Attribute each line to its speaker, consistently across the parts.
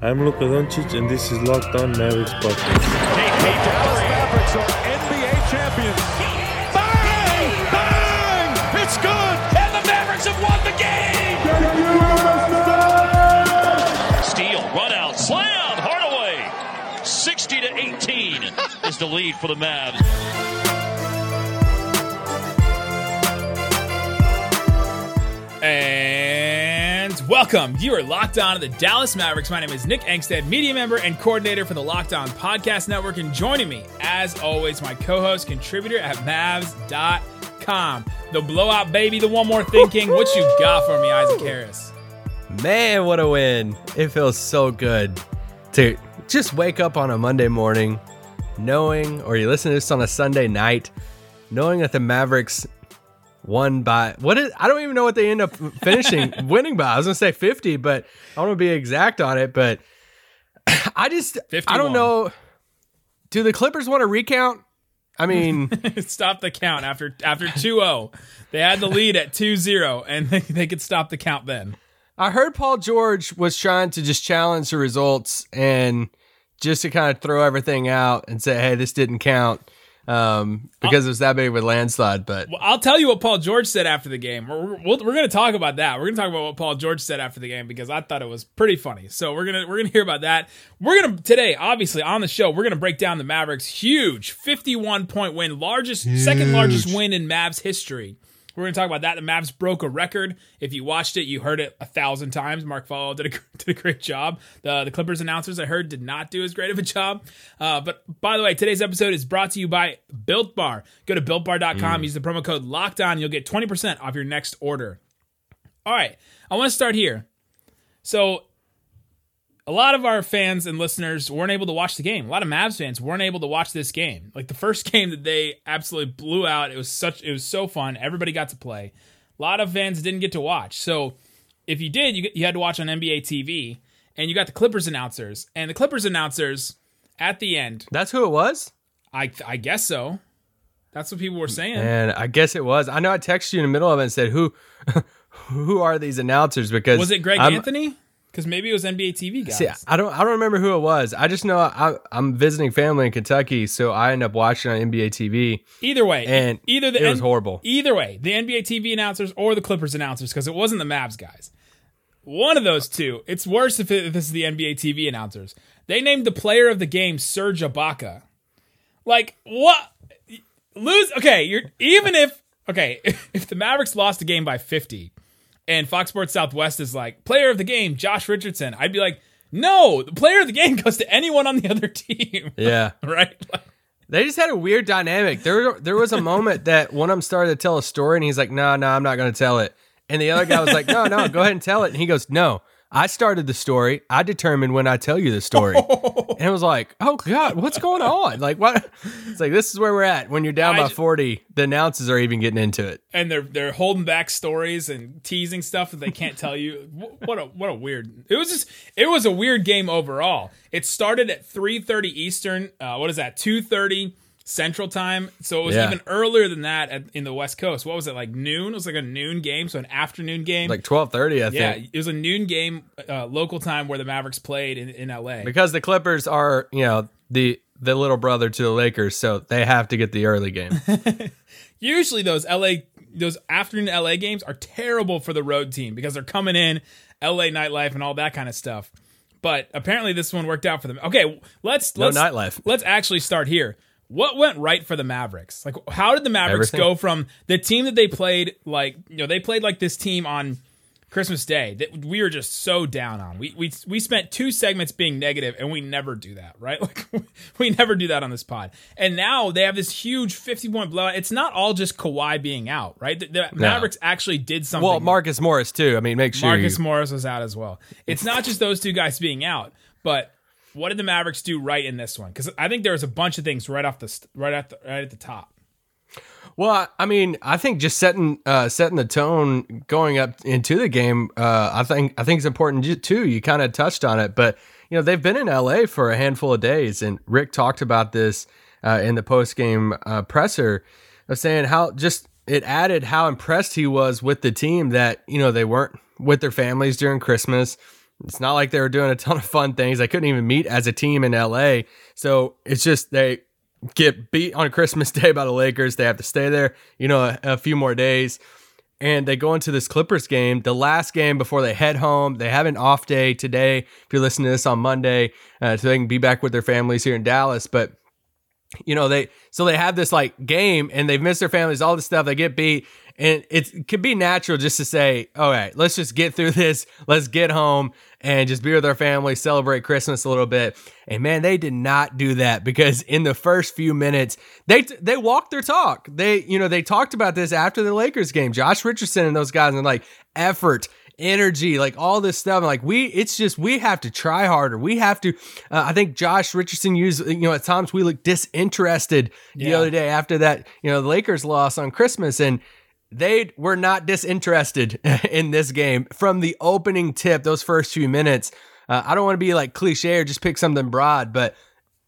Speaker 1: I'm Luka Doncic, and this is Locked On Mavericks podcast.
Speaker 2: The Dallas Mavericks are NBA champions. Bang! Bang! It's good!
Speaker 3: And the Mavericks have won the game! Steal, run out, slam, Hardaway. 60 to 18 is the lead for the Mavs.
Speaker 4: Welcome. You are locked on to the Dallas Mavericks. My name is Nick Angstadt, media member and coordinator for the Locked On Podcast Network. And joining me, as always, my co host, contributor at Mavs.com. The blowout baby, the one more thinking. What you got for me, Isaac Harris?
Speaker 5: Man, what a win. It feels so good to just wake up on a Monday morning knowing, or you listen to this on a Sunday night, knowing that the Mavericks won by what is I don't even know what they end up finishing winning by. I was gonna say 50, but I want to be exact on it. But I just
Speaker 4: 51.
Speaker 5: I don't know. Do the Clippers want to recount? I mean,
Speaker 4: stop the count after after 2-0. They had the lead at 2-0, and they, they could stop the count then.
Speaker 5: I heard Paul George was trying to just challenge the results and just to kind of throw everything out and say, "Hey, this didn't count." Um, because it was that big of a landslide, but
Speaker 4: Well, I'll tell you what Paul George said after the game. We're, we're, we're going to talk about that. We're going to talk about what Paul George said after the game because I thought it was pretty funny. So we're gonna we're gonna hear about that. We're gonna today, obviously on the show, we're gonna break down the Mavericks' huge 51 point win, largest second largest win in Mavs history. We're going to talk about that. The Mavs broke a record. If you watched it, you heard it a thousand times. Mark Followill did a, did a great job. The, the Clippers announcers I heard did not do as great of a job. Uh, but by the way, today's episode is brought to you by Built Bar. Go to builtbar.com, use the promo code locked on. You'll get 20% off your next order. All right, I want to start here. So, a lot of our fans and listeners weren't able to watch the game. A lot of Mavs fans weren't able to watch this game. Like the first game that they absolutely blew out. It was such it was so fun. Everybody got to play. A lot of fans didn't get to watch. So, if you did, you, you had to watch on NBA TV and you got the Clippers announcers. And the Clippers announcers at the end,
Speaker 5: that's who it was.
Speaker 4: I I guess so. That's what people were saying.
Speaker 5: And I guess it was. I know I texted you in the middle of it and said, "Who, who are these announcers?" Because
Speaker 4: Was it Greg
Speaker 5: I'm-
Speaker 4: Anthony? Because maybe it was NBA TV guys.
Speaker 5: See, I don't, I don't remember who it was. I just know I, I'm visiting family in Kentucky, so I end up watching on NBA TV.
Speaker 4: Either way,
Speaker 5: And
Speaker 4: either the
Speaker 5: it was horrible.
Speaker 4: Either way, the NBA TV announcers or the Clippers announcers, because it wasn't the Mavs guys. One of those two. It's worse if, it, if this is the NBA TV announcers. They named the player of the game Serge Ibaka. Like what? Lose? Okay, you're even if okay if the Mavericks lost the game by 50, and Fox Sports Southwest is like player of the game Josh Richardson, I'd be like, no, the player of the game goes to anyone on the other team.
Speaker 5: Yeah,
Speaker 4: right? Like,
Speaker 5: they just had a weird dynamic. There, there was a moment that one of them started to tell a story, and he's like, "No, no, I'm not going to tell it." And the other guy was like, "No, no, go ahead and tell it." And he goes, "No, I started the story. I determine when I tell you the story." and it was like, "Oh God, what's going on? Like what?" It's like this is where we're at. When you're down
Speaker 4: I
Speaker 5: by 40, the announcers are even getting into it.
Speaker 4: and they're they're holding back stories and teasing stuff that they can't tell you. What a what a weird. It was just it was a weird game overall. It started at 3:30 Eastern. Uh, what is that? 2:30 Central Time. So it was
Speaker 5: Yeah.
Speaker 4: even earlier than that at, in the West Coast. What was it like noon? It was like a noon game, so an afternoon game.
Speaker 5: Like 12:30, I think.
Speaker 4: yeah,
Speaker 5: think.
Speaker 4: it was a noon game, uh, local time where the Mavericks played in, in LA.
Speaker 5: because the Clippers are, you know, the the little brother to the Lakers, so they have to get the early game.
Speaker 4: usually those LA those afternoon LA games are terrible for the road team because they're coming in LA nightlife and all that kind of stuff. But apparently this one worked out for them. Okay, let's
Speaker 5: No
Speaker 4: let's
Speaker 5: nightlife.
Speaker 4: let's actually start here. What went right for the Mavericks? Like how did the Mavericks
Speaker 5: Everything.
Speaker 4: go from the team that they played like, you know, they played like this team on Christmas Day that we were just so down on. We we we spent two segments being negative, and we never do that, right? Like we never do that on this pod. And now they have this huge fifty point blowout. It's not all just Kawhi being out, right? The, the Mavericks actually did something.
Speaker 5: well, Marcus Morris too. I mean, make sure
Speaker 4: Marcus
Speaker 5: you,
Speaker 4: Morris was out as well. It's not just those two guys being out, but what did the Mavericks do right in this one? Because I think there was a bunch of things right off the right at the right at the top.
Speaker 5: Well, I- mean, I think just setting uh, setting the tone going up into the game, uh, I think I think it's important too. You kind of touched on it, but you know they've been in LA for a handful of days, and Rick talked about this uh, in the post game uh, presser of saying how just it added how impressed he was with the team that you know they weren't with their families during Christmas. It's not like they were doing a ton of fun things. They couldn't even meet as a team in LA. So it's just they get beat on Christmas Day by the Lakers. They have to stay there, you know, a, a few more days. And they go into this Clippers game, the last game before they head home. They have an off day today. If you're listening to this on Monday, uh, so they can be back with their families here in Dallas. But you know they so they have this like game and they've missed their families all this stuff they get beat and it could be natural just to say all right let's just get through this let's get home and just be with our family celebrate christmas a little bit and man they did not do that because in the first few minutes they they walked their talk they you know they talked about this after the lakers game josh richardson and those guys and like effort energy, like all this stuff. Like we, it's just we have to try harder. We have to. Uh, I think Josh Richardson used, you know, at times we look disinterested the other day after that, you know, the Lakers loss on Christmas, and they were not disinterested in this game from the opening tip. Those first few minutes. Uh, I don't want to be like cliche or just pick something broad, but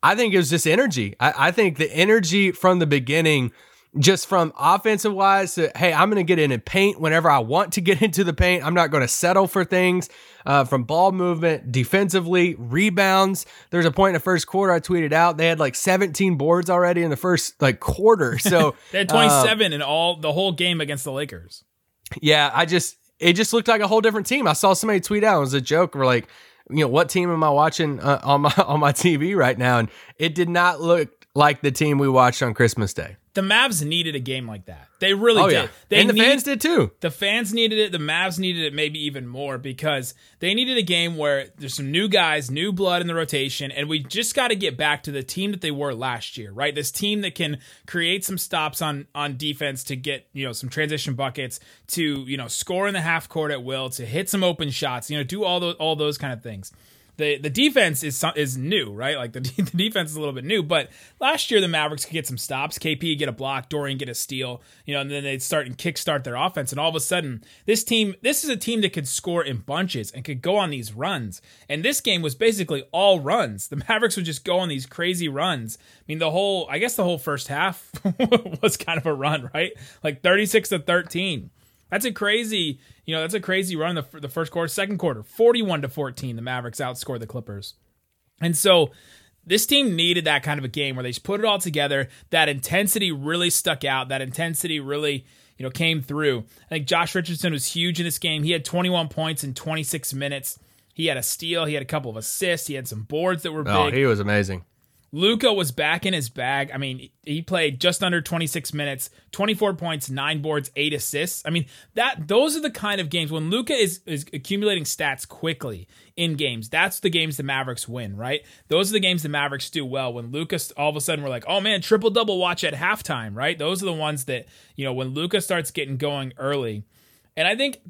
Speaker 5: I think it was just energy. I, I think the energy from the beginning, just from offensive wise, to, hey, I'm going to get in and paint whenever I want to get into the paint. I'm not going to settle for things uh, from ball movement, defensively, rebounds. There's a point in the first quarter I tweeted out they had like 17 boards already in the first like quarter. So
Speaker 4: They had
Speaker 5: uh,
Speaker 4: 27 in all the whole game against the Lakers.
Speaker 5: yeah, I just it just looked like a whole different team. I saw somebody tweet out it was a joke. We're like, you know, what team am I watching uh, on my on my TV right now? And it did not look like the team we watched on Christmas Day.
Speaker 4: The Mavs needed a game like that. They really
Speaker 5: Oh
Speaker 4: did.
Speaker 5: yeah,
Speaker 4: They
Speaker 5: and the
Speaker 4: need-
Speaker 5: fans did too.
Speaker 4: The fans needed it. The Mavs needed it maybe even more because they needed a game where there's some new guys, new blood in the rotation, and we just got to get back to the team that they were last year, right? This team that can create some stops on on defense to get you know some transition buckets, to you know score in the half court at will, to hit some open shots, you know, do all those all those kind of things. The, the defense is is new, right? Like the, the defense is a little bit new, but last year the Mavericks could get some stops. KP get a block, Dorian get a steal, you know, and then they'd start and kickstart their offense. And all of a sudden, this team, this is a team that could score in bunches and could go on these runs. And this game was basically all runs. The Mavericks would just go on these crazy runs. I mean, the whole, I guess the whole first half was kind of a run, right? Like 36 to 13. That's a crazy, you know, that's a crazy run the, the first quarter, second quarter, 41 to 14. The Mavericks outscored the Clippers. And so this team needed that kind of a game where they just put it all together. That intensity really stuck out. That intensity really, you know, came through. I think Josh Richardson was huge in this game. He had 21 points in 26 minutes. He had a steal. He had a couple of assists. He had some boards that were
Speaker 5: Oh,
Speaker 4: big.
Speaker 5: he was amazing.
Speaker 4: Luka was back in his bag. I mean, he played just under 26 minutes, 24 points, nine boards, eight assists. I mean, that those are the kind of games when Luka is is accumulating stats quickly in games. That's the games the Mavericks win, right? Those are the games the Mavericks do well. When Lucas all of a sudden we're like, "Oh man, triple double watch at halftime," right? Those are the ones that, you know, when Luka starts getting going early. And I think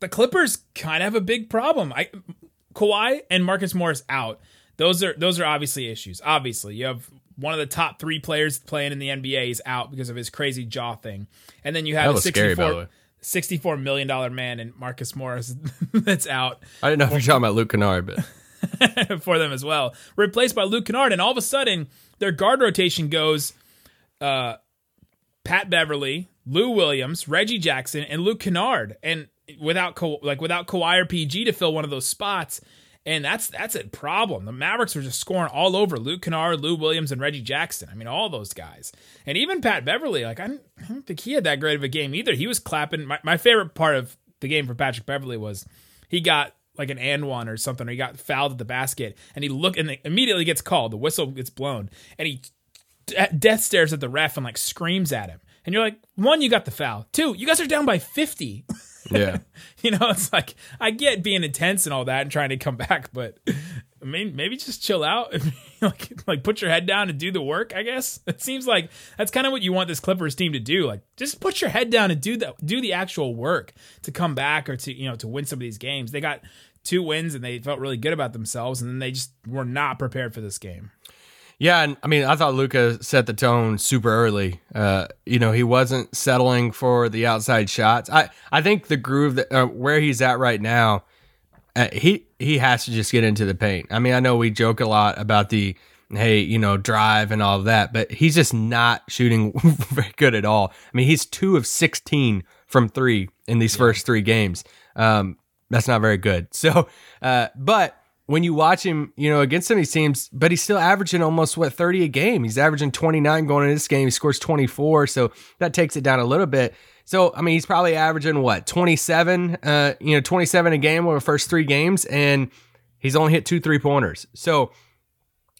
Speaker 4: the Clippers kind of have a big problem. I Kawhi and Marcus Morris out. Those are those are obviously issues. Obviously, you have one of the top three players playing in the NBA is out because of his crazy jaw thing, and then you have a
Speaker 5: was scary, by the
Speaker 4: 64,
Speaker 5: way.
Speaker 4: 64 million dollar man and Marcus Morris that's out
Speaker 5: I didn't know if you're talking about Luke Kennard, but
Speaker 4: for them as well, replaced by Luke Kennard, and all of a sudden their guard rotation goes uh, Pat Beverley, Lou Williams, Reggie Jackson, and Luke Kennard, and without Ka- like without Kawhi or PG to fill one of those spots, and that's that's a problem. The Mavericks were just scoring all over Luke Kennard, Lou Williams, and Reggie Jackson. I mean, all those guys, and even Pat Beverley. Like I don't, I don't think he had that great of a game either. He was clapping. My, my favorite part of the game for Patrick Beverley was he got like an and one or something, or he got fouled at the basket, and he looked and immediately gets called. The whistle gets blown, and he de- death stares at the ref and like screams at him. And you're like, one, you got the foul. Two, you guys are down by 50.
Speaker 5: Yeah.
Speaker 4: you know, it's like I get being intense and all that and trying to come back, but I mean, maybe just chill out, like like put your head down and do the work. I guess it seems like that's kind of what you want this Clippers team to do. Like, just put your head down and do the do the actual work to come back or to you know to win some of these games. They got two wins and they felt really good about themselves, and then they just were not prepared for this game.
Speaker 5: Yeah, and I mean, I thought Luka set the tone super early. Uh, you know, he wasn't settling for the outside shots. I, I think the groove that uh, where he's at right now, uh, he he has to just get into the paint. I mean, I know we joke a lot about the hey, you know, drive and all of that, but he's just not shooting very good at all. I mean, he's two of sixteen from three in these first three games. Um, that's not very good. So, uh, but when you watch him, you know, against some of these teams, but he's still averaging almost what 30 a game. He's averaging 29 going into this game. He scores 24, so that takes it down a little bit. So, I mean, he's probably averaging what 27, uh, you know, 27 a game over the first three games, and he's only hit two three pointers. So,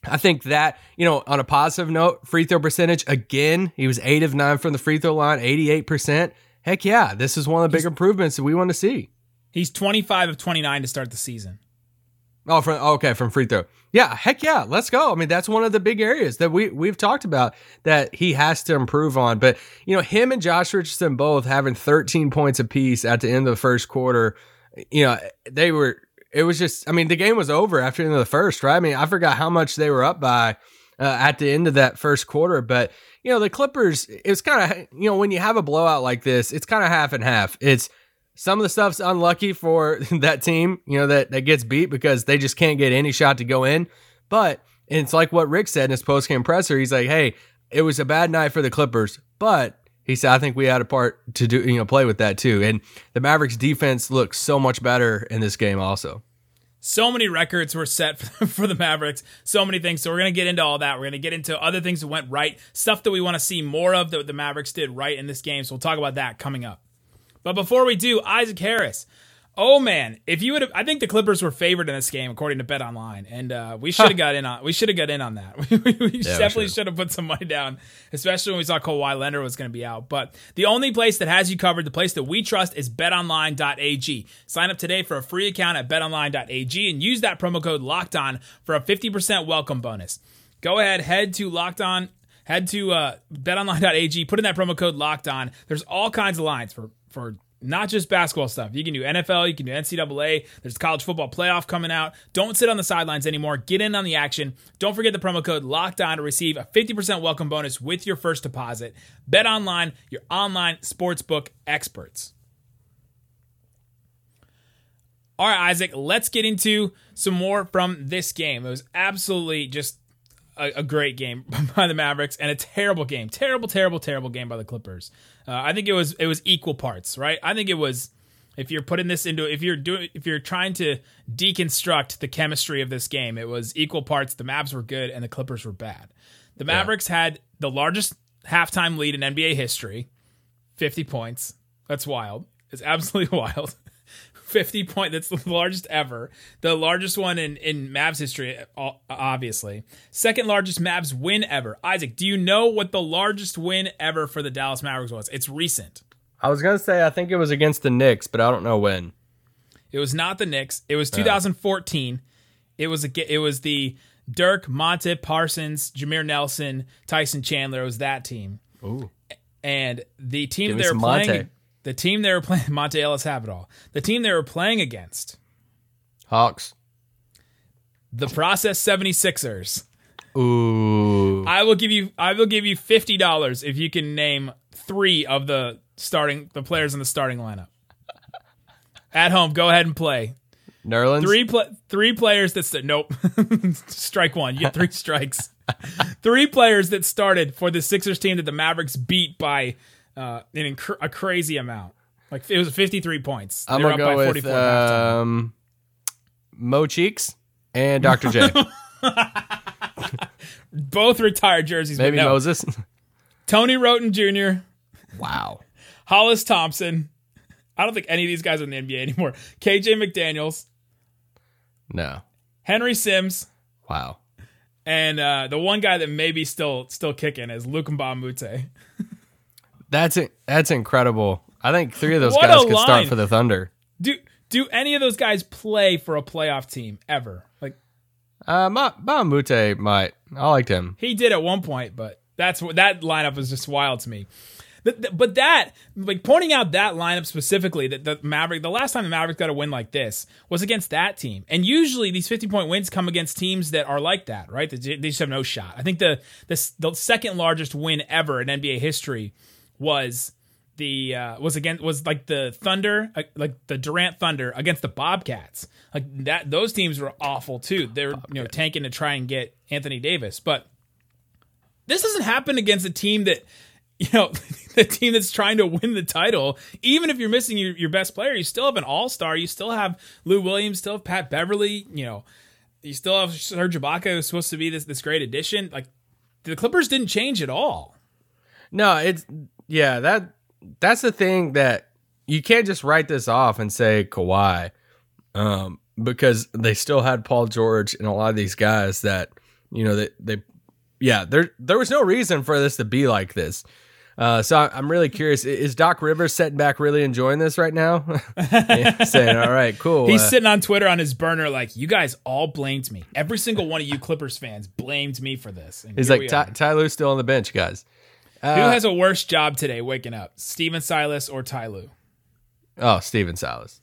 Speaker 5: I think that, you know, on a positive note, free throw percentage, again, he was eight of nine from the free throw line, 88%. Heck yeah, this is one of the big improvements that we want to see.
Speaker 4: He's 25 of 29 to start the season.
Speaker 5: Oh, from okay, from free throw. Yeah, heck yeah, let's go. I mean, that's one of the big areas that we we've talked about that he has to improve on. But you know, him and Josh Richardson both having 13 points apiece at the end of the first quarter. You know, they were. It was just. I mean, the game was over after the end of the first, right? I mean, I forgot how much they were up by uh, at the end of that first quarter, but you know, the Clippers. It's kind of you know when you have a blowout like this, it's kind of half and half. It's some of the stuff's unlucky for that team, you know, that, that gets beat because they just can't get any shot to go in. But it's like what Rick said in his post game presser. He's like, hey, it was a bad night for the Clippers, but he said, I think we had a part to do, you know, play with that too. And the Mavericks defense looks so much better in this game also.
Speaker 4: So many records were set for the Mavericks. So many things. So we're going to get into all that. We're going to get into other things that went right, stuff that we want to see more of that the Mavericks did right in this game. So we'll talk about that coming up. But before we do, Isaac Harris. Oh man, if you would have, I think the Clippers were favored in this game according to Bet Online, and uh, we should have got in on. We should have got in on that. we, we yeah, definitely should have put some money down, especially when we saw Kawhi Leonard was going to be out. But the only place that has you covered, the place that we trust, is BetOnline.ag. Sign up today for a free account at BetOnline.ag and use that promo code Locked On for a fifty percent welcome bonus. Go ahead, head to Locked On head to uh, betonline.ag, put in that promo code locked on. There's all kinds of lines for for not just basketball stuff. You can do NFL, you can do NCAA. There's college football playoff coming out. Don't sit on the sidelines anymore. Get in on the action. Don't forget the promo code locked on to receive a 50% welcome bonus with your first deposit. Bet online, your online sportsbook experts. All right, Isaac, let's get into some more from this game. It was absolutely just a, a, great game by the Mavericks and a terrible game, terrible, terrible, terrible game by the Clippers. Uh, I think it was it was equal parts, right? I think it was if you're putting this into if you're doing if you're trying to deconstruct the chemistry of this game, it was equal parts. The Mavs were good and the Clippers were bad. The Mavericks yeah. had the largest halftime lead in NBA history, 50 points. That's wild. It's absolutely wild. 50 point. That's the largest ever. The largest one in, in Mavs history, obviously. Second largest Mavs win ever. Isaac, do you know what the largest win ever for the Dallas Mavericks was? It's recent.
Speaker 5: I was going to say, I think it was against the Knicks, but I don't know when.
Speaker 4: It was not the Knicks. It was 2014. It was a, it was the Dirk, Monta Parsons, Jameer Nelson, Tyson Chandler. It was that team.
Speaker 5: Ooh.
Speaker 4: And the team they're playing. Monta. The team they were playing, Monta Ellis have it all. The team they were playing against,
Speaker 5: Hawks.
Speaker 4: The process 76ers.
Speaker 5: Ooh.
Speaker 4: I will give you I will give you fifty dollars if you can name three of the starting the players in the starting lineup. At home, go ahead and play.
Speaker 5: Nerlens.
Speaker 4: Three pl- three players that st- nope. Strike one. You get three strikes. three players that started for the Sixers team that the Mavericks beat by uh, an inc- a crazy amount. Like it was 53 points.
Speaker 5: I'm gonna go with um, Mo Cheeks and Dr. J.
Speaker 4: Both retired jerseys.
Speaker 5: Maybe
Speaker 4: no.
Speaker 5: Moses.
Speaker 4: Tony Wroten Jr.
Speaker 5: Wow.
Speaker 4: Hollis Thompson. I don't think any of these guys are in the NBA anymore. KJ McDaniels.
Speaker 5: No.
Speaker 4: Henry Sims.
Speaker 5: Wow.
Speaker 4: And uh, the one guy that may be still still kicking is Luc Mbah a Moute.
Speaker 5: That's that's incredible. I think three of those what guys could line. start for the Thunder.
Speaker 4: Do do any of those guys play for a playoff team ever? Like,
Speaker 5: uh, Ma, Mbah a Moute might. I liked him.
Speaker 4: He did at one point, but that's what that lineup was just wild to me. But that, like pointing out that lineup specifically, that the Maverick, the last time the Mavericks got a win like this was against that team. And usually these 50 point wins come against teams that are like that, right? They, they just have no shot. I think the, the, the second largest win ever in NBA history was the uh, was against was like the Thunder, uh, like the Durant Thunder against the Bobcats. Like that, those teams were awful too. They're you know tanking to try and get Anthony Davis, but this doesn't happen against a team that you know, the team that's trying to win the title, even if you're missing your, your best player, you still have an all star. You still have Lou Williams, still have Pat Beverley, you know, you still have Serge Ibaka, who's supposed to be this, this great addition. Like, the Clippers didn't change at all.
Speaker 5: No, it's yeah, that that's the thing that you can't just write this off and say Kawhi. Um, because they still had Paul George and a lot of these guys that, you know, they, they yeah, there there was no reason for this to be like this. Uh, so I'm really curious. Is Doc Rivers sitting back really enjoying this right now? Saying, all right, cool.
Speaker 4: He's
Speaker 5: uh,
Speaker 4: sitting on Twitter on his burner, like, you guys all blamed me. Every single one of you Clippers fans blamed me for this. And
Speaker 5: he's like, Ty,
Speaker 4: are.
Speaker 5: Ty Lue's still on the bench, guys.
Speaker 4: Who has a worse job today waking up? Stephen Silas or Ty Lue?
Speaker 5: Oh, Stephen Silas.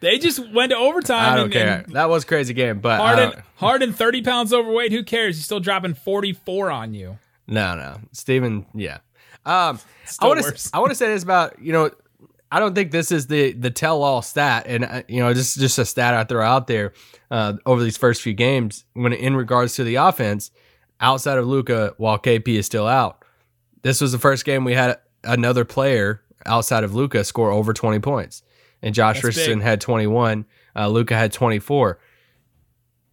Speaker 4: They just went to overtime.
Speaker 5: I don't
Speaker 4: and,
Speaker 5: care.
Speaker 4: and
Speaker 5: that was a crazy game, but
Speaker 4: Harden, Harden, thirty pounds overweight. Who cares? He's still dropping forty four on you.
Speaker 5: No, no, Stephen. Yeah. Um, I want to. I want to say this about you know. I don't think this is the the tell all stat, and uh, you know, just just a stat I throw out there uh, over these first few games when in regards to the offense, outside of Luka, while KP is still out, this was the first game we had another player outside of Luka score over twenty points, and Josh
Speaker 4: That's
Speaker 5: Richardson
Speaker 4: big.
Speaker 5: had twenty one. Uh, Luka had twenty four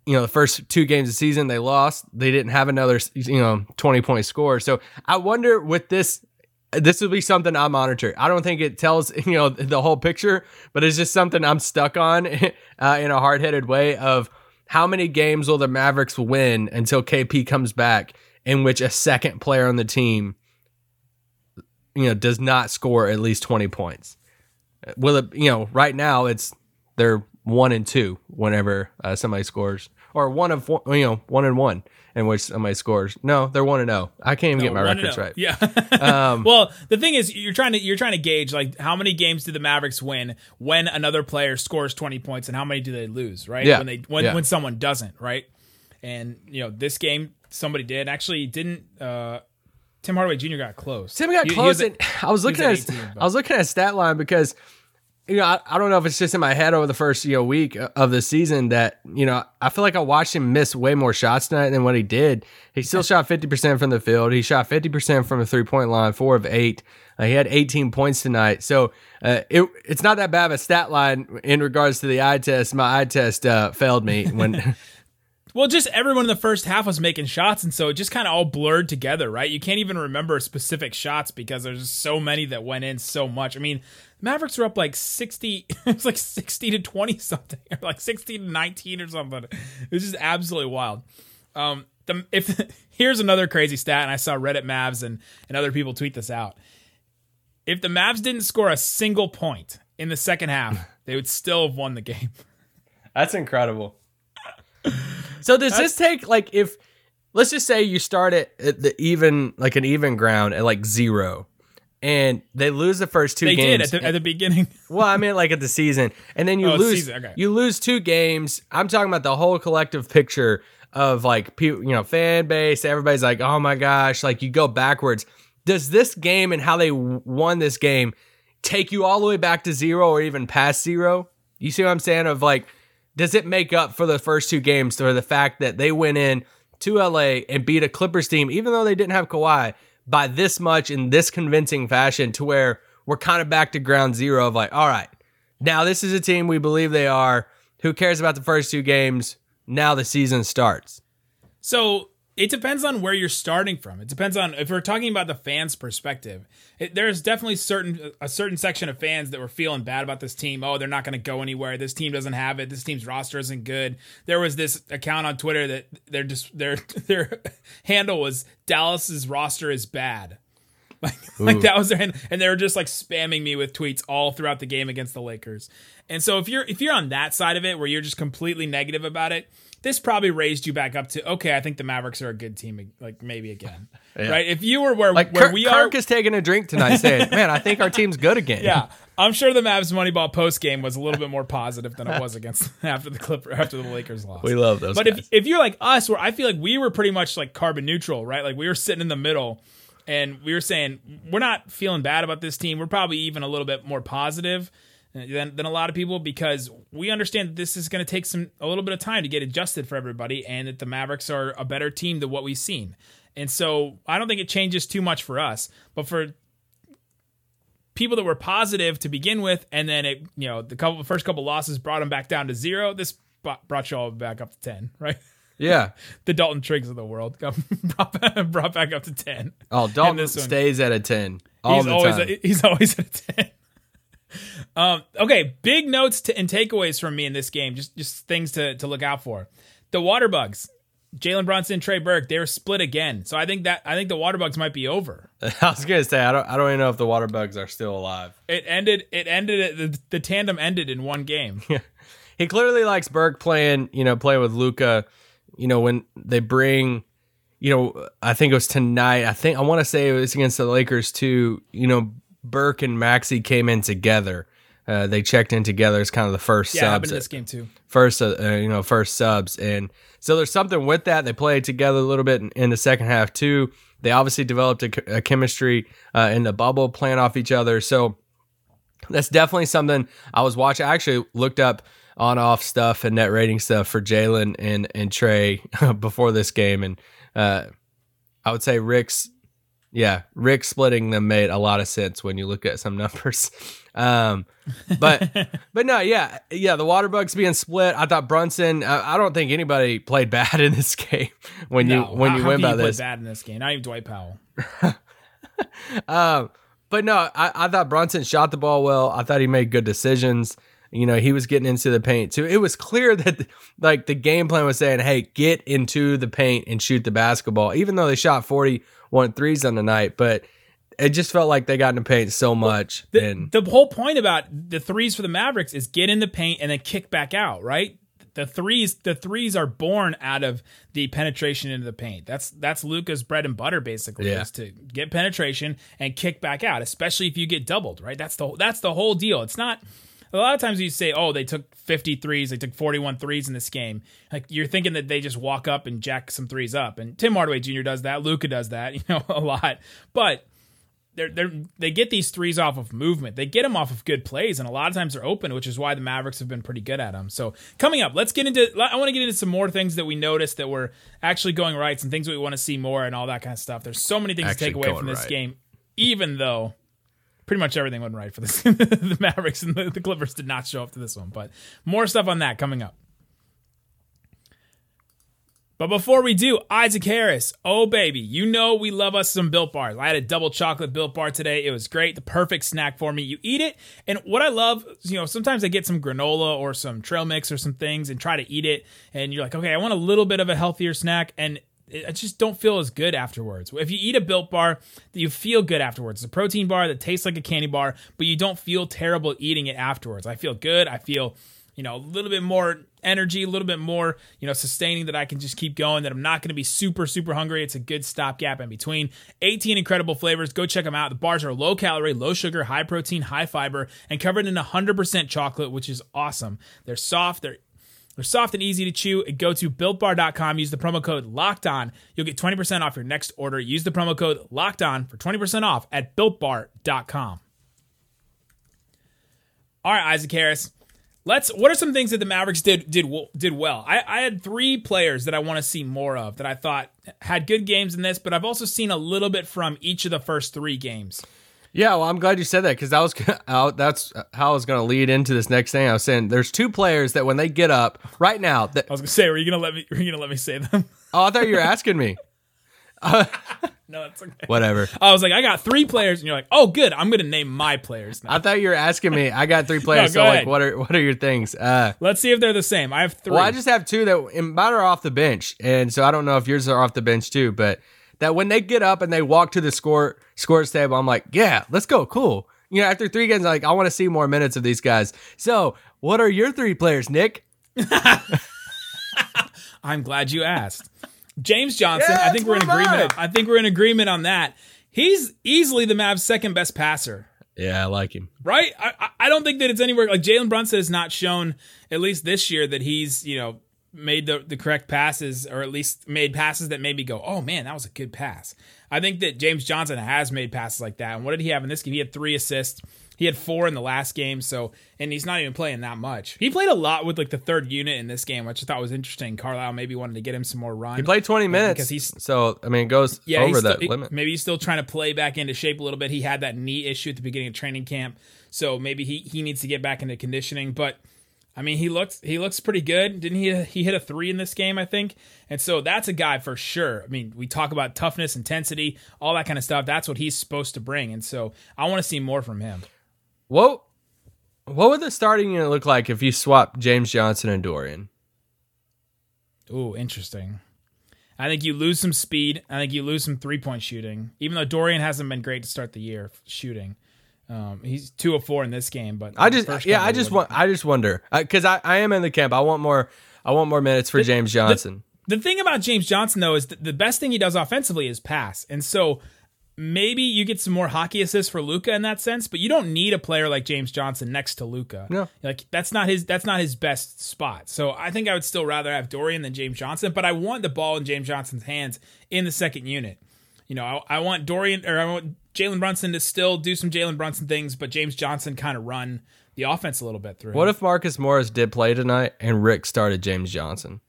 Speaker 5: you know the first two games of the season they lost they didn't have another you know 20 point score so i wonder with this this will be something i monitor i don't think it tells you know the whole picture but it's just something i'm stuck on uh, in a hard-headed way of how many games will the mavericks win until kp comes back in which a second player on the team you know does not score at least 20 points will it you know right now it's they're one and two whenever uh, somebody scores or one of you know one and one in which somebody scores no they're one and oh i can't even get my records right
Speaker 4: Yeah.
Speaker 5: um,
Speaker 4: well, the thing is, you're trying to you're trying to gauge like how many games do the Mavericks win when another player scores 20 points, and how many do they lose? Right.
Speaker 5: Yeah.
Speaker 4: When they when
Speaker 5: Yeah.
Speaker 4: when someone doesn't. Right. And you know this game somebody did actually didn't. uh Tim Hardaway Jr. got close.
Speaker 5: Tim got
Speaker 4: He- he
Speaker 5: close,
Speaker 4: at-
Speaker 5: and I was looking
Speaker 4: at
Speaker 5: at,
Speaker 4: 18,
Speaker 5: I was looking at stat line because you know I, I don't know if it's just in my head over the first you know week of the season that you know I feel like I watched him miss way more shots tonight than what he did. He still shot fifty percent from the field. He shot fifty percent from the three point line, four of eight. Uh, he had eighteen points tonight, so uh, it it's not that bad of a stat line in regards to the eye test. My eye test uh, failed me when.
Speaker 4: Well, just everyone in the first half was making shots, and so it just kind of all blurred together, right? You can't even remember specific shots because there's just so many that went in so much. I mean, Mavericks were up like sixty, it was like sixty to twenty something, or like sixty to nineteen or something. It was just absolutely wild. Um, the if here's another crazy stat, and I saw Reddit Mavs and and other people tweet this out. If the Mavs didn't score a single point in the second half, they would still have won the game.
Speaker 5: That's incredible. So does this take like if let's just say you start at, at the even like an even ground at like zero, and they lose the first two
Speaker 4: They did
Speaker 5: games.
Speaker 4: at the, at the beginning.
Speaker 5: well, I mean like at the season, and then you
Speaker 4: Oh,
Speaker 5: lose
Speaker 4: okay.
Speaker 5: you lose two games. I'm talking about the whole collective picture of like people, you know, fan base. Everybody's like, oh my gosh, like you go backwards. Does this game and how they won this game take you all the way back to zero or even past zero? You see what I'm saying? Of like, does it make up for the first two games for the fact that they went in to LA and beat a Clippers team, even though they didn't have Kawhi, by this much in this convincing fashion to where we're kind of back to ground zero of like, all right, now this is a team we believe they are. Who cares about the first two games? Now the season starts.
Speaker 4: So it depends on where you're starting from. It depends on if we're talking about the fans' perspective. It, there's definitely certain a certain section of fans that were feeling bad about this team. Oh, they're not going to go anywhere. This team doesn't have it. This team's roster isn't good. There was this account on Twitter that they're just their their handle was Dallas's roster is bad. Like, like that was their hand, and they were just like spamming me with tweets all throughout the game against the Lakers. And so if you're if you're on that side of it where you're just completely negative about it, this probably raised you back up to okay, I think the Mavericks are a good team, like maybe again, right? If you were where
Speaker 5: Like
Speaker 4: where
Speaker 5: Kirk,
Speaker 4: we are,
Speaker 5: Kirk
Speaker 4: are,
Speaker 5: is taking a drink tonight, saying, "Man, I think our team's good again."
Speaker 4: yeah, I'm sure the Mavs Moneyball post game was a little bit more positive than it was against after the Clipper after the Lakers lost.
Speaker 5: we love those.
Speaker 4: But
Speaker 5: guys.
Speaker 4: if if you're like us, where I feel like we were pretty much like carbon neutral, right? Like we were sitting in the middle, and we were saying we're not feeling bad about this team. We're probably even a little bit more positive. Than, than a lot of people because we understand that this is going to take some a little bit of time to get adjusted for everybody, and that the Mavericks are a better team than what we've seen. And so I don't think it changes too much for us, but for people that were positive to begin with, and then it, you know, the couple first couple losses brought them back down to zero. This brought you all back up to ten, right?
Speaker 5: Yeah,
Speaker 4: the Dalton Triggs of the world got brought, brought back up to ten.
Speaker 5: Oh, Dalton stays at a ten. All
Speaker 4: he's
Speaker 5: the
Speaker 4: always
Speaker 5: time.
Speaker 4: A, he's always at a ten. Um, okay, big notes to, and takeaways from me in this game. Just just things to to look out for. The water bugs. Jalen Brunson, Trey Burke, they were split again. So I think that I think the water bugs might be over.
Speaker 5: I was gonna say I don't I don't even know if the water bugs are still alive.
Speaker 4: It ended. It ended. The, the tandem ended in one game.
Speaker 5: he clearly likes Burke playing. You know, playing with Luka. You know when they bring. You know, I think it was tonight. I think I want to say it was against the Lakers too. You know, Burke and Maxi came in together. Uh, they checked in together as kind of the first
Speaker 4: yeah,
Speaker 5: subs.
Speaker 4: happened in this game too.
Speaker 5: First, uh, you know, first subs, and so there's something with that. They played together a little bit in, in the second half too. They obviously developed a, a chemistry uh, in the bubble, playing off each other. So that's definitely something I was watching. I actually looked up on off stuff and net rating stuff for Jalen and and Trey before this game, and uh, I would say Rick's yeah, Rick splitting them made a lot of sense when you look at some numbers. Um, but but no, yeah, yeah, the water bugs being split. I thought Brunson. I, I don't think anybody played bad in this game. When
Speaker 4: no,
Speaker 5: you when
Speaker 4: how,
Speaker 5: you win by
Speaker 4: you
Speaker 5: this,
Speaker 4: bad in this game. Not even Dwight Powell.
Speaker 5: um, but no, I, I thought Brunson shot the ball well. I thought he made good decisions. You know, he was getting into the paint too. It was clear that like the game plan was saying, "Hey, get into the paint and shoot the basketball." Even though they shot 41 threes on the night, but it just felt like they got in the paint so much.
Speaker 4: The,
Speaker 5: and
Speaker 4: the whole point about the threes for the Mavericks is get in the paint and then kick back out, right? The threes, the threes are born out of the penetration into the paint. That's that's Luka's bread and butter, basically,
Speaker 5: Yeah.
Speaker 4: is to get penetration and kick back out, especially if you get doubled, right? That's the that's the whole deal. It's not a lot of times you say, oh, they took 50 threes, they took 41 threes in this game. Like you're thinking that they just walk up and jack some threes up. And Tim Hardaway Jr. does that, Luka does that, you know, a lot. But they're, they're, they get these threes off of movement. They get them off of good plays, and a lot of times they're open, which is why the Mavericks have been pretty good at them. So coming up, let's get into. I want to get into some more things that we noticed that were actually going right, some things we want to see more, and all that kind of stuff. There's so many things
Speaker 5: Actually
Speaker 4: to take away from this
Speaker 5: right.
Speaker 4: game, even though pretty much everything went right for this. the Mavericks and the, the Clippers did not show up to this one, but more stuff on that coming up. But before we do, Isaac Harris, oh baby, you know we love us some Built Bars. I had a double chocolate Built Bar today. It was great, the perfect snack for me. You eat it, and what I love, you know, sometimes I get some granola or some trail mix or some things and try to eat it, and you're like, okay, I want a little bit of a healthier snack, and I just don't feel as good afterwards. If you eat a Built Bar, you feel good afterwards. It's a protein bar that tastes like a candy bar, but you don't feel terrible eating it afterwards. I feel good. I feel you know, a little bit more energy, a little bit more, you know, sustaining that I can just keep going, that I'm not going to be super, super hungry. It's a good stopgap in between. 18 incredible flavors. Go check them out. The bars are low calorie, low sugar, high protein, high fiber, and covered in 100% chocolate, which is awesome. They're soft. They're they're soft and easy to chew. Go to builtbar.com. Use the promo code locked on. You'll get 20% off your next order. Use the promo code locked on for 20% off at builtbar.com. All right, Isaac Harris. Let's. What are some things that the Mavericks did did did well? I, I had three players that I want to see more of that I thought had good games in this, but I've also seen a little bit from each of the first three games.
Speaker 5: Yeah, well, I'm glad you said that because that was how, that's how I was going to lead into this next thing. I was saying there's two players that when they get up right now. That,
Speaker 4: I was gonna say, were you gonna let me? Were you gonna let me say them?
Speaker 5: oh, I thought you were asking me.
Speaker 4: no, it's okay.
Speaker 5: Whatever.
Speaker 4: I was like, I got three players, and you're like, oh, good. I'm gonna name my players now.
Speaker 5: I thought you were asking me. I got three players.
Speaker 4: go
Speaker 5: so
Speaker 4: ahead.
Speaker 5: like, what are what are your things? Uh,
Speaker 4: Let's see if they're the same. I have three.
Speaker 5: well, I just have two that mine are off the bench, and so I don't know if yours are off the bench too. But that when they get up and they walk to the score scores table, I'm like, yeah, let's go, cool. You know, after three games, like I want to see more minutes of these guys. So, what are your three players, Nick?
Speaker 4: I'm glad you asked. James Johnson,
Speaker 5: Yeah,
Speaker 4: I think we're in agreement. I think we're in agreement on that. He's easily the Mavs' second best passer.
Speaker 5: Yeah, I like him.
Speaker 4: right? I- I don't think that it's anywhere like Jalen Brunson has not shown at least this year that he's you know made the the correct passes or at least made passes that made me go, oh man, that was a good pass. I think that James Johnson has made passes like that. And what did he have in this game? He had three assists. He had four in the last game, so and he's not even playing that much. He played a lot with like the third unit in this game, which I thought was interesting. Carlisle maybe wanted to get him some more run.
Speaker 5: He played 20 minutes
Speaker 4: because he's
Speaker 5: so I mean it goes
Speaker 4: yeah,
Speaker 5: over
Speaker 4: still-
Speaker 5: that limit.
Speaker 4: Maybe he's still trying to play back into shape a little bit. He had that knee issue at the beginning of training camp, so maybe he he needs to get back into conditioning. But I mean, he looks he looks pretty good. Didn't he? He hit a three in this game, I think. And so that's a guy for sure. I mean, we talk about toughness, intensity, all that kind of stuff. That's what he's supposed to bring. And so I want to see more from him.
Speaker 5: What what would the starting unit look like if you swap James Johnson and Dorian?
Speaker 4: Ooh, interesting. I think you lose some speed. I think you lose some three point shooting. Even though Dorian hasn't been great to start the year shooting, um, he's two of four in this game. But
Speaker 5: I just yeah, I just want I just wonder because I, I am in the camp. I want more I want more minutes for James Johnson.
Speaker 4: The thing about James Johnson though is th- the best thing he does offensively is pass, and so maybe you get some more hockey assists for Luka in that sense, but you don't need a player like James Johnson next to Luka.
Speaker 5: No.
Speaker 4: like that's not his that's not his best spot. So I think I would still rather have Dorian than James Johnson, but I want the ball in James Johnson's hands in the second unit. You know, I, I want Dorian or I want Jalen Brunson to still do some Jalen Brunson things, but James Johnson kind of run the offense a little bit through.
Speaker 5: what if Marcus Morris did play tonight and Rick started James Johnson?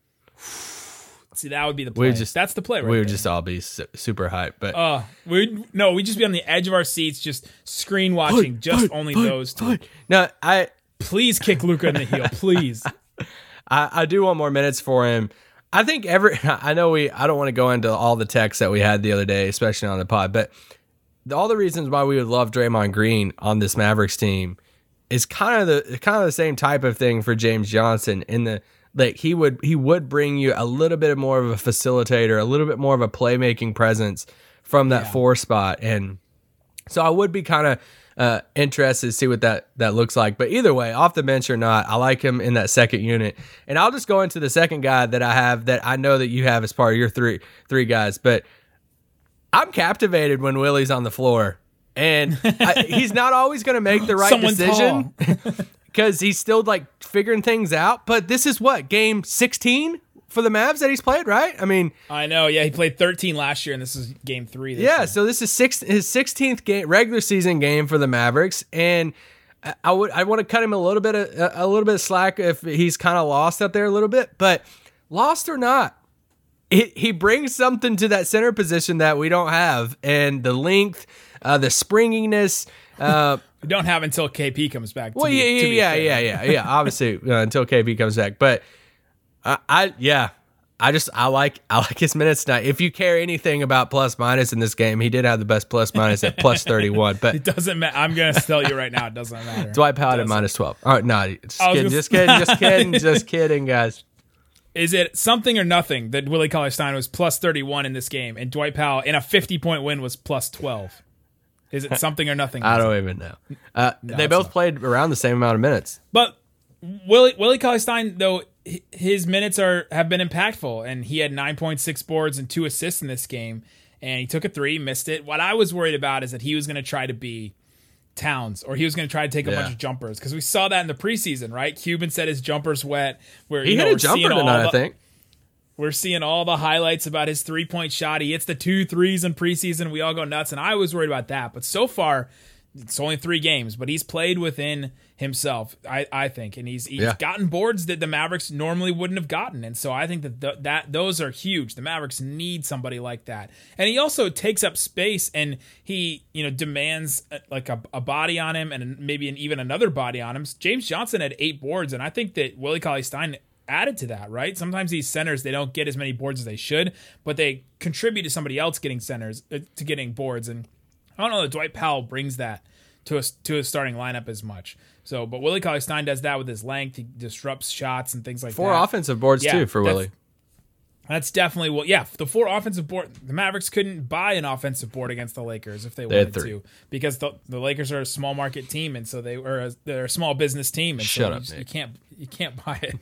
Speaker 4: See, that would be the play.
Speaker 5: We just
Speaker 4: that's the play. Right
Speaker 5: we would
Speaker 4: there.
Speaker 5: just all be su- super hyped. But
Speaker 4: Uh, we no, we'd just be on the edge of our seats, just screen watching, just only those two.
Speaker 5: no, I
Speaker 4: Please kick Luka in the heel, please.
Speaker 5: I, I do want more minutes for him. I think every I know we I don't want to go into all the texts that we had the other day, especially on the pod, but all the reasons why we would love Draymond Green on this Mavericks team is kind of the kind of the same type of thing for James Johnson in the like he would he would bring you a little bit more of a facilitator, a little bit more of a playmaking presence from that four spot and so I would be kind of uh, interested to see what that that looks like. But either way, off the bench or not, I like him in that second unit. And I'll just go into the second guy that I have that I know that you have as part of your three three guys. But I'm captivated when Willie's on the floor, and I, he's not always going to make the right
Speaker 4: Someone
Speaker 5: decision because he's still like figuring things out. But this is what game 16 for the Mavs that he's played, right? I mean.
Speaker 4: I know, yeah, he played 13 last year, and this is game three. This
Speaker 5: Yeah,
Speaker 4: year.
Speaker 5: so this is six, his 16th game, regular season game for the Mavericks, and I- I would I want to cut him a little bit of, a, a little bit of slack if he's kind of lost out there a little bit, but lost or not, he, he brings something to that center position that we don't have, and the length, uh, the springiness. Uh,
Speaker 4: we don't have until KP comes back. to
Speaker 5: well,
Speaker 4: be-
Speaker 5: yeah,
Speaker 4: to
Speaker 5: yeah,
Speaker 4: be
Speaker 5: yeah, yeah, yeah, yeah. Obviously, uh, until KP comes back, but I, I, yeah, I just I like I like his minutes tonight. If you care anything about plus minus in this game, he did have the best plus minus at plus thirty one. But
Speaker 4: It doesn't matter. I'm gonna tell you right now, it doesn't matter.
Speaker 5: Dwight Powell at minus twelve. Oh no, just kidding, just kidding, just kidding, just kidding, guys.
Speaker 4: Is it something or nothing that Willie Cauley Stein was plus 31 in this game, and Dwight Powell in a 50 point win was plus 12? Is it something or nothing?
Speaker 5: I don't even know. Uh, they both
Speaker 4: not.
Speaker 5: played around the same amount of minutes.
Speaker 4: But Willie Willie Cauley Stein though his minutes are have been impactful, and he had 9.6 boards and two assists in this game, and he took a three, missed it. What I was worried about is that he was going to try to be Towns, or he was going to try to take a
Speaker 5: Yeah.
Speaker 4: bunch of jumpers because we saw that in the preseason, right? Cuban said his jumpers wet. Where
Speaker 5: He
Speaker 4: you know,
Speaker 5: hit a jumper tonight, I think.
Speaker 4: We're seeing all the highlights about his three point shot. He hits the two threes in preseason. We all go nuts, and I was worried about that. But so far, it's only three games, but he's played within himself. I, I think, and he's he's
Speaker 5: Yeah.
Speaker 4: gotten boards that the Mavericks normally wouldn't have gotten, and so I think that th- that those are huge. The Mavericks need somebody like that, and he also takes up space and he you know demands uh, like a, a body on him and maybe an, even another body on him. James Johnson had eight boards, and I think that Willie Cauley Stein added to that, right? Sometimes these centers they don't get as many boards as they should, but they contribute to somebody else getting centers uh, to getting boards. And I don't know that Dwight Powell brings that to a to a starting lineup as much. So, but Willie Cauley Stein does that with his length. He disrupts shots and things like
Speaker 5: Four
Speaker 4: that.
Speaker 5: offensive boards
Speaker 4: Yeah,
Speaker 5: too for Willie.
Speaker 4: That's definitely what. Yeah, the four offensive board. The Mavericks couldn't buy an offensive board against the Lakers if they,
Speaker 5: had
Speaker 4: wanted to, because the, the Lakers are a small market team, and so they were a, they're a small business team, and
Speaker 5: Shut
Speaker 4: so
Speaker 5: up,
Speaker 4: you, just- you can't you can't buy it.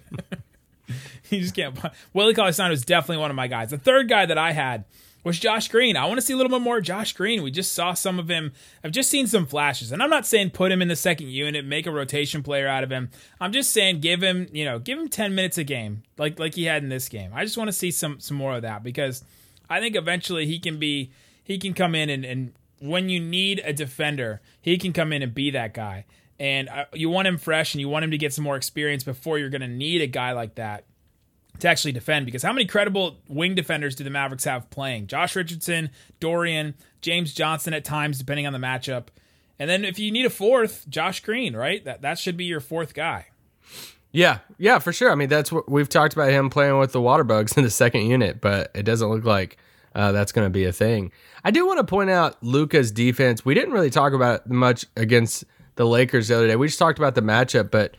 Speaker 4: you just can't buy. Willie Cauley Stein was definitely one of my guys. The third guy that I had was Josh Green. I want to see a little bit more Josh Green. We just saw some of him. I've just seen some flashes, and I'm not saying put him in the second unit, make a rotation player out of him. I'm just saying give him, you know, give him 10 minutes a game, like like he had in this game. I just want to see some some more of that because I think eventually he can be he can come in and, and when you need a defender, he can come in and be that guy. And uh, you want him fresh and you want him to get some more experience before you're going to need a guy like that to actually defend. Because how many credible wing defenders do the Mavericks have playing? Josh Richardson, Dorian, James Johnson at times, depending on the matchup. And then if you need a fourth, Josh Green, right? That that should be your fourth guy.
Speaker 5: Yeah, yeah, for sure. I mean, that's what we've talked about him playing with the water bugs in the second unit, but it doesn't look like uh, that's going to be a thing. I do want to point out Luka's defense. We didn't really talk about much against the Lakers the other day. We just talked about the matchup, but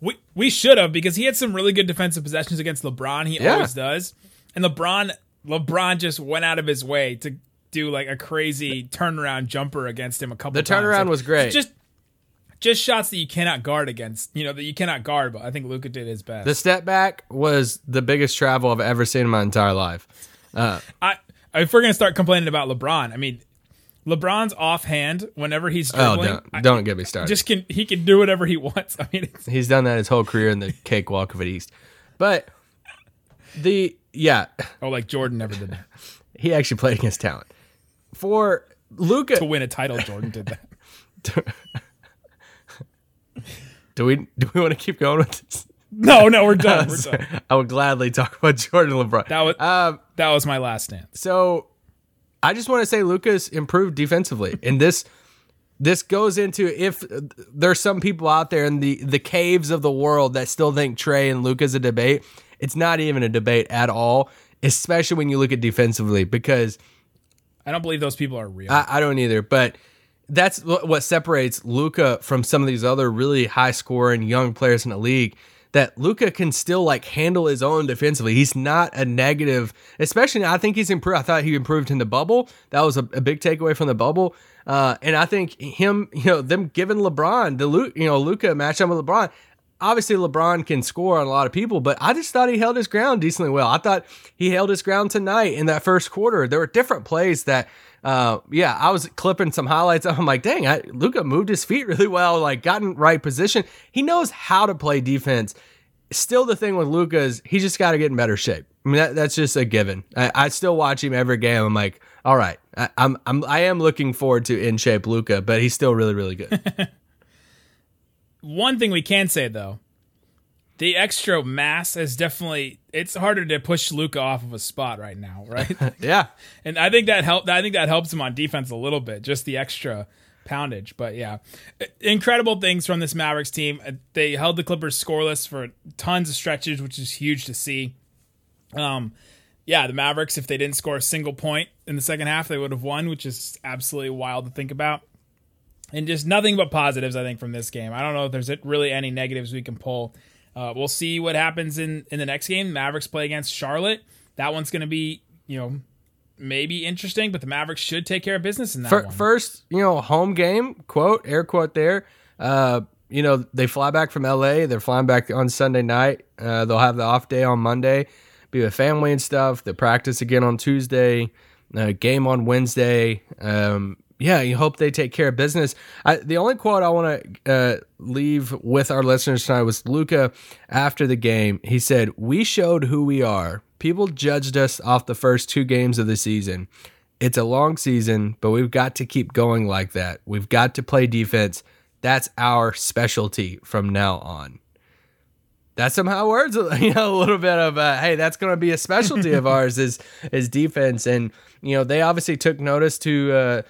Speaker 4: We we should have because he had some really good defensive possessions against LeBron. He
Speaker 5: Yeah.
Speaker 4: always does. And LeBron LeBron just went out of his way to do like a crazy turnaround jumper against him a couple
Speaker 5: the
Speaker 4: times.
Speaker 5: turnaround
Speaker 4: Like,
Speaker 5: was great.
Speaker 4: Just just shots that you cannot guard against. You know, that you cannot guard, but I think Luka did his best.
Speaker 5: the step back was the biggest travel I've ever seen in my entire life.
Speaker 4: Uh, I if we're gonna start complaining about LeBron, I mean LeBron's offhand whenever he's
Speaker 5: Oh,
Speaker 4: dribbling,
Speaker 5: don't, don't get me started.
Speaker 4: just can he can do whatever he wants. I mean, it's,
Speaker 5: He's done that his whole career in the cakewalk of it East. But the yeah,
Speaker 4: oh, like Jordan never did that
Speaker 5: he actually played against talent. For
Speaker 4: Luka
Speaker 5: to
Speaker 4: win a title. Jordan did that.
Speaker 5: do we do we want to keep going with this?
Speaker 4: No, no, we're done. We're done.
Speaker 5: I would gladly talk about Jordan LeBron.
Speaker 4: That was
Speaker 5: um,
Speaker 4: that was my last stance.
Speaker 5: so I just want to say Luka's improved defensively, and this this goes into if there's some people out there in the the caves of the world that still think Trae and Luka's a debate. It's not even a debate at all, especially when you look at defensively because.
Speaker 4: I don't believe those people are real.
Speaker 5: I, I don't either, but that's what what separates Luka from some of these other really high scoring young players in the league. That Luka can still like handle his own defensively. He's not a negative, especially. I think he's improved. I thought he improved in the bubble. That was a, a big takeaway from the bubble. Uh, and I think him, you know, them giving LeBron the Lu, you know, Luka matchup with LeBron. Obviously, LeBron can score on a lot of people, but I just thought he held his ground decently well. I thought he held his ground tonight in that first quarter. There were different plays that, uh, yeah, I was clipping some highlights. I'm like, dang, I, Luka moved his feet really well, like got in right position. He knows how to play defense. Still, the thing with Luka is he just got to get in better shape. I mean, that, that's just a given. I, I still watch him every game. I'm like, all right, I, I'm, I'm, I am looking forward to in shape Luka, but he's still really, really good.
Speaker 4: One thing we can say though, the extra mass is definitely it's harder to push Luka off of a spot right now, right?
Speaker 5: yeah.
Speaker 4: and I think that helped. I think that helps him on defense a little bit, just the extra poundage. But yeah, incredible things from this Mavericks team. Uh, They held the Clippers scoreless for tons of stretches, which is huge to see. Um, yeah, the Mavericks, if they didn't score a single point in the second half, they would have won, which is absolutely wild to think about. And just nothing but positives, I think, from this game. I don't know if there's really any negatives we can pull. Uh, we'll see what happens in in the next game. Mavericks play against Charlotte. That one's going to be, you know, maybe interesting, but the Mavericks should take care of business in that one.
Speaker 5: First, you know, home game, quote, air quote there. Uh, you know, they fly back from LA. They're flying back on Sunday night. Uh, they'll have the off day on Monday, be with family and stuff. They practice again on Tuesday, uh, game on Wednesday. Um, yeah, you hope they take care of business. I, the only quote I want to uh, leave with our listeners tonight was Luka after the game. He said, We showed who we are. People judged us off the first two games of the season. It's a long season, but we've got to keep going like that. We've got to play defense. That's our specialty from now on. That's somehow words, you know, a little bit of, uh, hey, that's going to be a specialty of ours is is defense, and you know they obviously took notice to uh,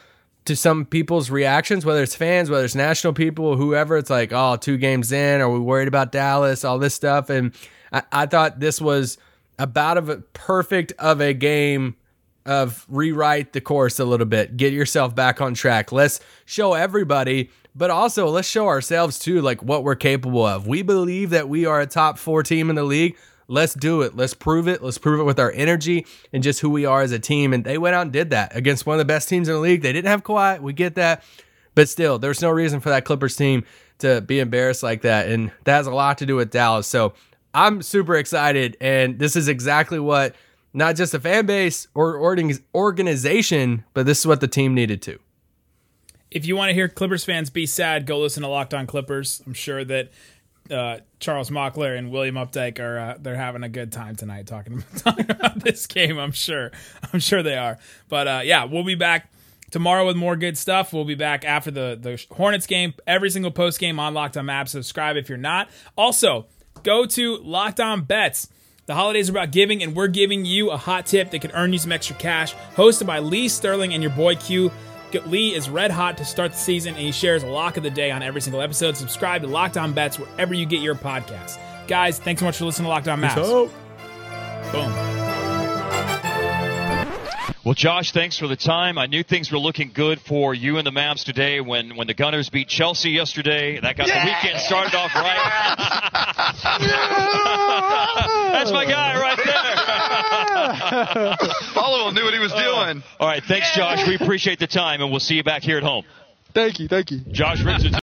Speaker 5: to some people's reactions, whether it's fans, whether it's national people, whoever. It's like, oh, two games in, are we worried about Dallas? All this stuff, and I, I thought this was about of a perfect of a game of rewrite the course a little bit, get yourself back on track. Let's show everybody, but also let's show ourselves too, like what we're capable of. We believe that we are a top four team in the league. Let's do it. Let's prove it. Let's prove it with our energy and just who we are as a team. And they went out and did that against one of the best teams in the league. They didn't have Kawhi. We get that. But still, there's no reason for that Clippers team to be embarrassed like that. And that has a lot to do with Dallas. So I'm super excited. And this is exactly what not just a fan base or organization, but this is what the team needed to.
Speaker 4: if you want to hear Clippers fans be sad, go listen to Locked On Clippers. I'm sure that uh, Charles Mockler and William Updike are uh, they're having a good time tonight talking, talking about this game. I'm sure. I'm sure they are. But uh, yeah, we'll be back tomorrow with more good stuff. We'll be back after the, the Hornets game. Every single post game on Locked On Mavs. Subscribe if you're not. Also, go to Locked On Bets. The holidays are about giving, and we're giving you a hot tip that could earn you some extra cash. Hosted by Lee Sterling and your boy Q. Lee is red hot to start the season, and he shares a lock of the day on every single episode. Subscribe to Locked On Bets wherever you get your podcasts. Guys, thanks so much for listening to Locked On Mavs. Boom.
Speaker 3: Well, Josh, thanks for the time. I knew things were looking good for you and the Mavs today when, when the Gunners beat Chelsea yesterday. That got the weekend started off right. That's my guy right there.
Speaker 6: Follow knew what he was doing.
Speaker 3: All right, thanks, Josh. We appreciate the time, and we'll see you back here at home.
Speaker 6: Thank you, thank you.
Speaker 3: Josh Richardson.